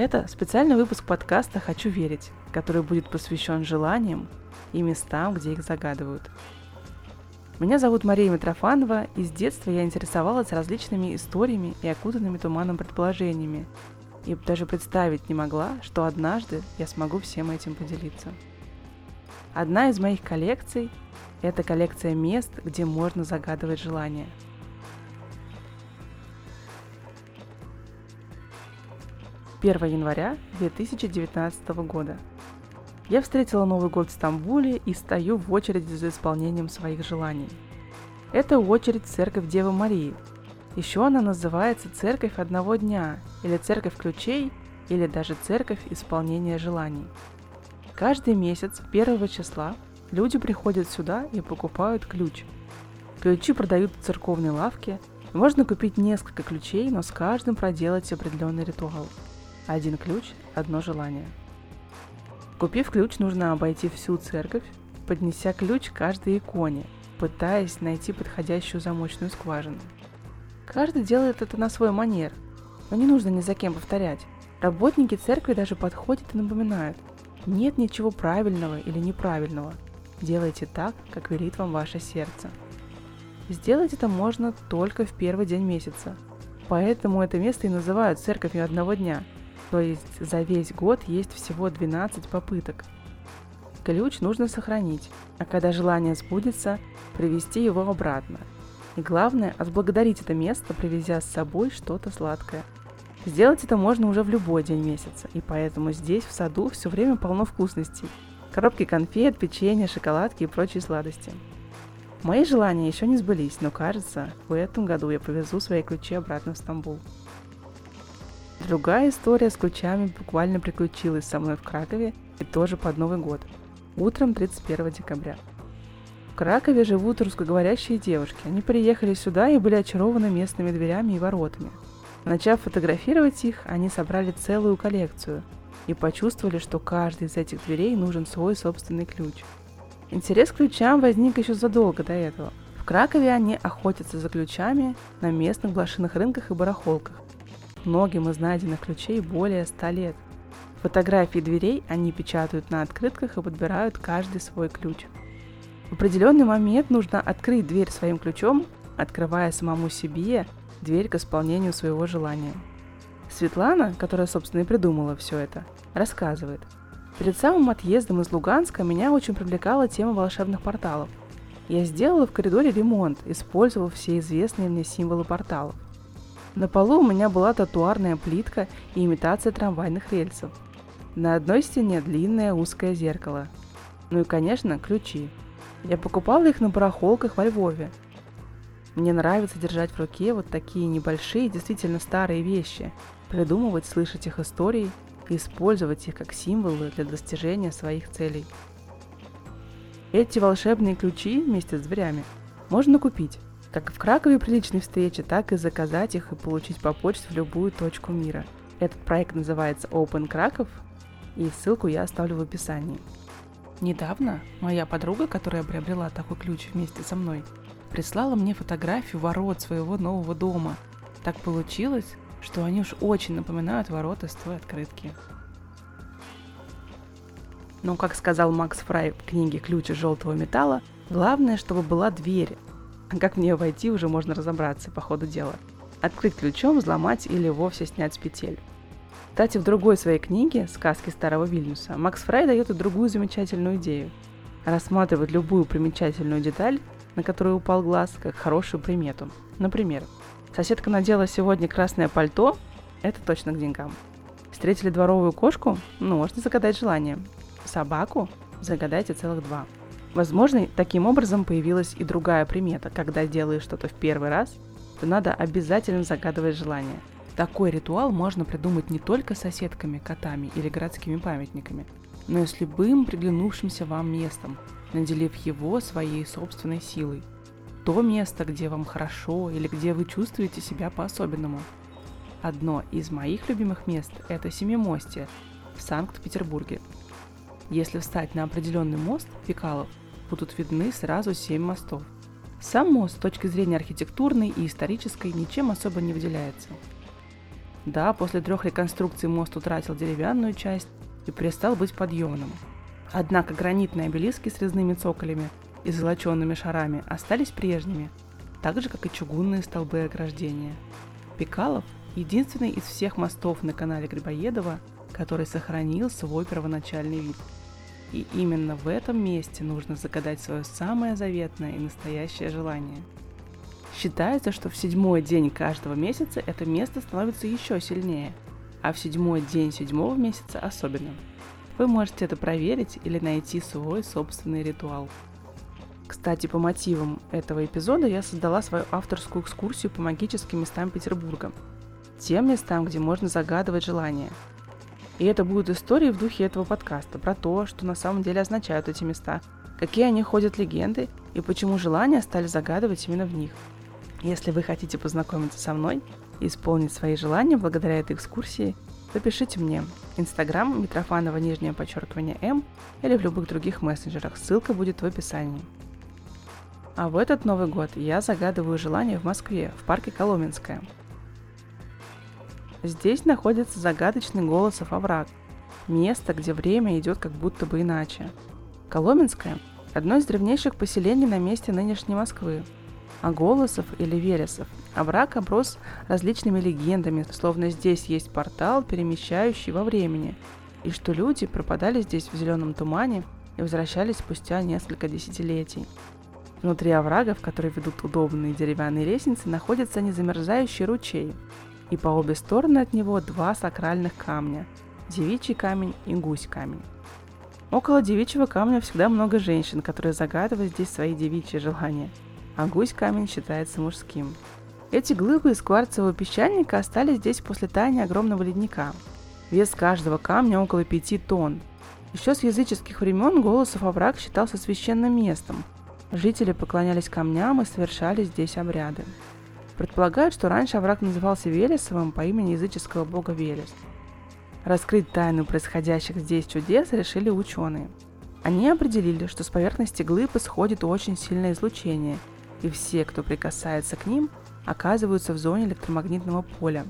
Это специальный выпуск подкаста «Хочу верить», который будет посвящен желаниям и местам, где их загадывают. Меня зовут Мария Митрофанова, и с детства я интересовалась различными историями и окутанными туманом предположениями, и даже представить не могла, что однажды я смогу всем этим поделиться. Одна из моих коллекций – это коллекция мест, где можно загадывать желания. Первое января 2019 года. Я встретила Новый год в Стамбуле и стою в очереди за исполнением своих желаний. Это очередь церковь Девы Марии. Еще она называется Церковь одного дня, или Церковь ключей, или даже Церковь исполнения желаний – Каждый месяц, 1 числа, люди приходят сюда и покупают ключ. Ключи продают в церковной лавке. Можно купить несколько ключей, но с каждым проделать определенный ритуал. Один ключ – одно желание. Купив ключ, нужно обойти всю церковь, поднеся ключ каждой иконе, пытаясь найти подходящую замочную скважину. Каждый делает это на свой манер, но не нужно ни за кем повторять. Работники церкви даже подходят и напоминают – нет ничего правильного или неправильного. Делайте так, как велит вам ваше сердце. Сделать это можно только в первый день месяца. Поэтому это место и называют церковью одного дня. То есть за весь год есть всего 12 попыток. Ключ нужно сохранить, а когда желание сбудется, привести его обратно. И главное, отблагодарить это место, привезя с собой что-то сладкое – Сделать это можно уже в любой день месяца, и поэтому здесь, в саду, все время полно вкусностей. Коробки конфет, печенье, шоколадки и прочие сладости. Мои желания еще не сбылись, но кажется, в этом году я повезу свои ключи обратно в Стамбул. Другая история с ключами буквально приключилась со мной в Кракове и тоже под Новый год, утром 31 декабря. В Кракове живут русскоговорящие девушки. Они приехали сюда и были очарованы местными дверями и воротами – Начав фотографировать их, они собрали целую коллекцию и почувствовали, что каждой из этих дверей нужен свой собственный ключ. Интерес к ключам возник еще задолго до этого. В Кракове они охотятся за ключами на местных блошиных рынках и барахолках. Многим из найденных ключей более 100 лет. Фотографии дверей они печатают на открытках и подбирают каждый свой ключ. В определенный момент нужно открыть дверь своим ключом, открывая самому себе дверь к исполнению своего желания. Светлана, которая, собственно, и придумала все это, рассказывает. Перед самым отъездом из Луганска меня очень привлекала тема волшебных порталов. Я сделала в коридоре ремонт, использовав все известные мне символы порталов. На полу у меня была татуарная плитка и имитация трамвайных рельсов. На одной стене длинное узкое зеркало. Ну и, конечно, ключи. Я покупала их на барахолках во Львове, мне нравится держать в руке вот такие небольшие, действительно старые вещи, придумывать, слышать их истории и использовать их как символы для достижения своих целей. Эти волшебные ключи вместе с дверями можно купить, как в Кракове при личной встрече, так и заказать их и получить по почте в любую точку мира. Этот проект называется Open Краков, и ссылку я оставлю в описании. Недавно моя подруга, которая приобрела такой ключ вместе со мной, прислала мне фотографию ворот своего нового дома. Так получилось, что они уж очень напоминают ворота с той открытки. Но, как сказал Макс Фрай в книге «Ключ из желтого металла», главное, чтобы была дверь. А как в нее войти, уже можно разобраться по ходу дела. Открыть ключом, взломать или вовсе снять с петель. Кстати, в другой своей книге «Сказки старого Вильнюса» Макс Фрай дает и другую замечательную идею. Рассматривать любую примечательную деталь на которую упал глаз, как хорошую примету. Например, соседка надела сегодня красное пальто, это точно к деньгам. Встретили дворовую кошку, ну, можно загадать желание. Собаку загадайте целых два. Возможно, таким образом появилась и другая примета. Когда делаешь что-то в первый раз, то надо обязательно загадывать желание. Такой ритуал можно придумать не только соседками, котами или городскими памятниками, но и с любым приглянувшимся вам местом, наделив его своей собственной силой. То место, где вам хорошо или где вы чувствуете себя по-особенному. Одно из моих любимых мест – это Семимостье в Санкт-Петербурге. Если встать на определенный мост Пикалов, будут видны сразу семь мостов. Сам мост с точки зрения архитектурной и исторической ничем особо не выделяется. Да, после трех реконструкций мост утратил деревянную часть и перестал быть подъемным. Однако гранитные обелиски с резными цоколями и золоченными шарами остались прежними, так же, как и чугунные столбы ограждения. Пикалов – единственный из всех мостов на канале Грибоедова, который сохранил свой первоначальный вид. И именно в этом месте нужно загадать свое самое заветное и настоящее желание. Считается, что в седьмой день каждого месяца это место становится еще сильнее, а в седьмой день седьмого месяца особенно. Вы можете это проверить или найти свой собственный ритуал. Кстати, по мотивам этого эпизода я создала свою авторскую экскурсию по магическим местам Петербурга. Тем местам, где можно загадывать желания. И это будут истории в духе этого подкаста про то, что на самом деле означают эти места, какие о них ходят легенды и почему желания стали загадывать именно в них. Если вы хотите познакомиться со мной и исполнить свои желания благодаря этой экскурсии, то пишите мне Инстаграм Митрофанова нижнее подчеркивание М или в любых других мессенджерах. Ссылка будет в описании. А в этот Новый год я загадываю желание в Москве, в парке Коломенское. Здесь находится загадочный Голосов овраг, место, где время идет как будто бы иначе. Коломенское – одно из древнейших поселений на месте нынешней Москвы. А Голосов или Вересов овраг оброс различными легендами, словно здесь есть портал, перемещающий во времени, и что люди пропадали здесь в зеленом тумане и возвращались спустя несколько десятилетий. Внутри оврага, в который ведут удобные деревянные лестницы, находится незамерзающий ручей, и по обе стороны от него два сакральных камня – девичий камень и гусь камень. Около девичьего камня всегда много женщин, которые загадывают здесь свои девичьи желания, а гусь камень считается мужским. Эти глыбы из кварцевого песчаника остались здесь после таяния огромного ледника. Вес каждого камня около пяти тонн. Еще с языческих времен Голосов овраг считался священным местом – Жители поклонялись камням и совершали здесь обряды. Предполагают, что раньше овраг назывался Велесовым по имени языческого бога Велес. Раскрыть тайну происходящих здесь чудес решили ученые. Они определили, что с поверхности глыб исходит очень сильное излучение, и все, кто прикасается к ним, оказываются в зоне электромагнитного поля.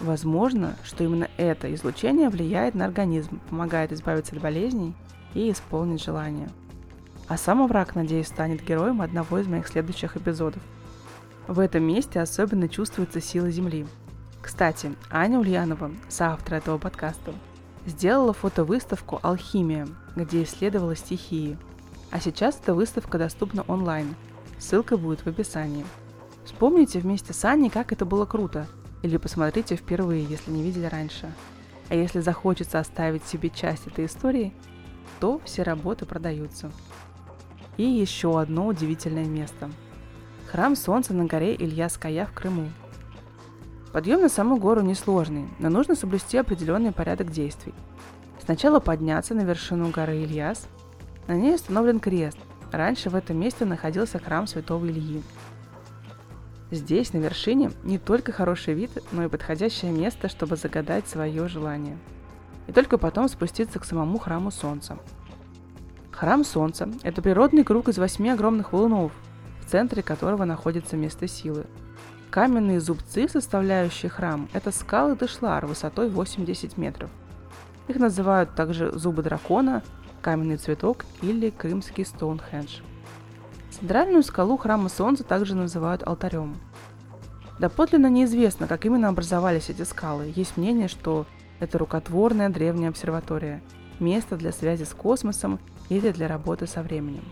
Возможно, что именно это излучение влияет на организм, помогает избавиться от болезней и исполнить желания. А сам овраг, надеюсь, станет героем одного из моих следующих эпизодов. В этом месте особенно чувствуется сила Земли. Кстати, Аня Ульянова, соавтор этого подкаста, сделала фотовыставку «Алхимия», где исследовала стихии. А сейчас эта выставка доступна онлайн. Ссылка будет в описании. Вспомните вместе с Аней, как это было круто, или посмотрите впервые, если не видели раньше. А если захочется оставить себе часть этой истории, то все работы продаются. И еще одно удивительное место. Храм Солнца на горе Ильяская в Крыму. Подъем на саму гору несложный, но нужно соблюсти определенный порядок действий. Сначала подняться на вершину горы Ильяс. На ней установлен крест. Раньше в этом месте находился храм святого Ильи. Здесь, на вершине, не только хороший вид, но и подходящее место, чтобы загадать свое желание. И только потом спуститься к самому храму Солнца – Храм Солнца – это природный круг из восьми огромных валунов, центре которого находится место силы. Каменные зубцы, составляющие храм, это скалы Дешлар высотой 80 метров. Их называют также зубы дракона, каменный цветок или крымский Стоунхендж. Центральную скалу храма Солнца также называют алтарем. Доподлинно неизвестно, как именно образовались эти скалы. Есть мнение, что это рукотворная древняя обсерватория, место для связи с космосом или для работы со временем.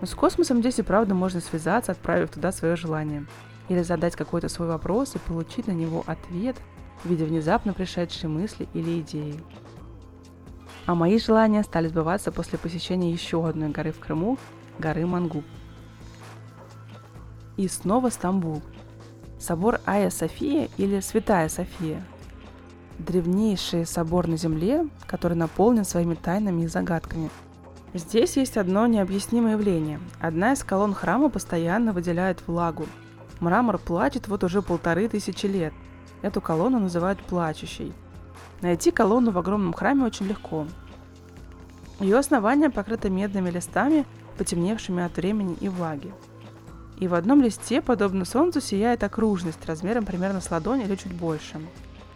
Но с космосом здесь и правда можно связаться, отправив туда свое желание. Или задать какой-то свой вопрос и получить на него ответ в виде внезапно пришедшей мысли или идеи. А мои желания стали сбываться после посещения еще одной горы в Крыму – горы Мангуб. И снова Стамбул. Собор Ая София или Святая София – древнейший собор на Земле, который наполнен своими тайнами и загадками – Здесь есть одно необъяснимое явление. Одна из колонн храма постоянно выделяет влагу. Мрамор плачет вот уже полторы тысячи лет. Эту колонну называют плачущей. Найти колонну в огромном храме очень легко. Ее основание покрыто медными листами, потемневшими от времени и влаги. И в одном листе, подобно солнцу, сияет окружность размером примерно с ладонь или чуть больше.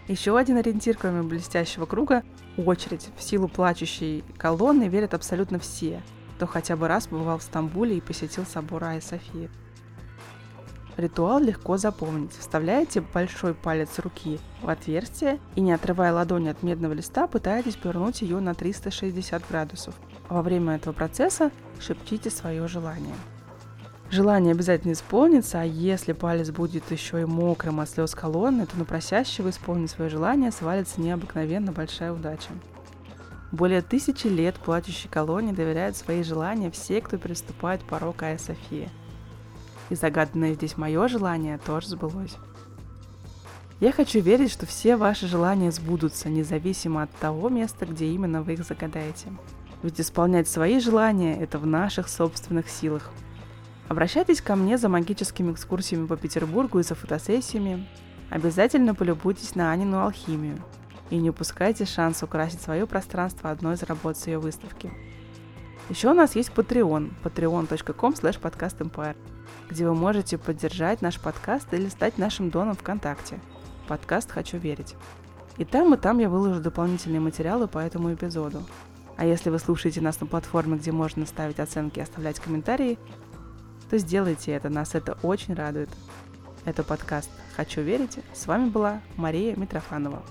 Еще один ориентир, кроме блестящего круга – очередь. В силу плачущей колонны верят абсолютно все, кто хотя бы раз побывал в Стамбуле и посетил собор Айя Софии. Ритуал легко запомнить. Вставляете большой палец руки в отверстие и, не отрывая ладони от медного листа, пытаетесь повернуть ее на 360 градусов. Во время этого процесса шепчите свое желание. Желание обязательно исполнится, а если палец будет еще и мокрым от слез колонны, то на просящего исполнить свое желание свалится необыкновенно большая удача. Более тысячи лет плачущей колонии доверяют свои желания все, кто переступает порог Айя София – и загаданное здесь мое желание тоже сбылось. Я хочу верить, что все ваши желания сбудутся, независимо от того места, где именно вы их загадаете. Ведь исполнять свои желания – это в наших собственных силах. Обращайтесь ко мне за магическими экскурсиями по Петербургу и за фотосессиями. Обязательно полюбуйтесь на Анину алхимию. И не упускайте шанс украсить свое пространство одной из работ с ее выставки. Еще у нас есть Patreon, patreon.com slash podcastempire где вы можете поддержать наш подкаст или стать нашим доном ВКонтакте. Подкаст «Хочу верить». И там, и там я выложу дополнительные материалы по этому эпизоду. А если вы слушаете нас на платформе, где можно ставить оценки и оставлять комментарии, то сделайте это, нас это очень радует. Это подкаст «Хочу верить». С вами была Мария Митрофанова.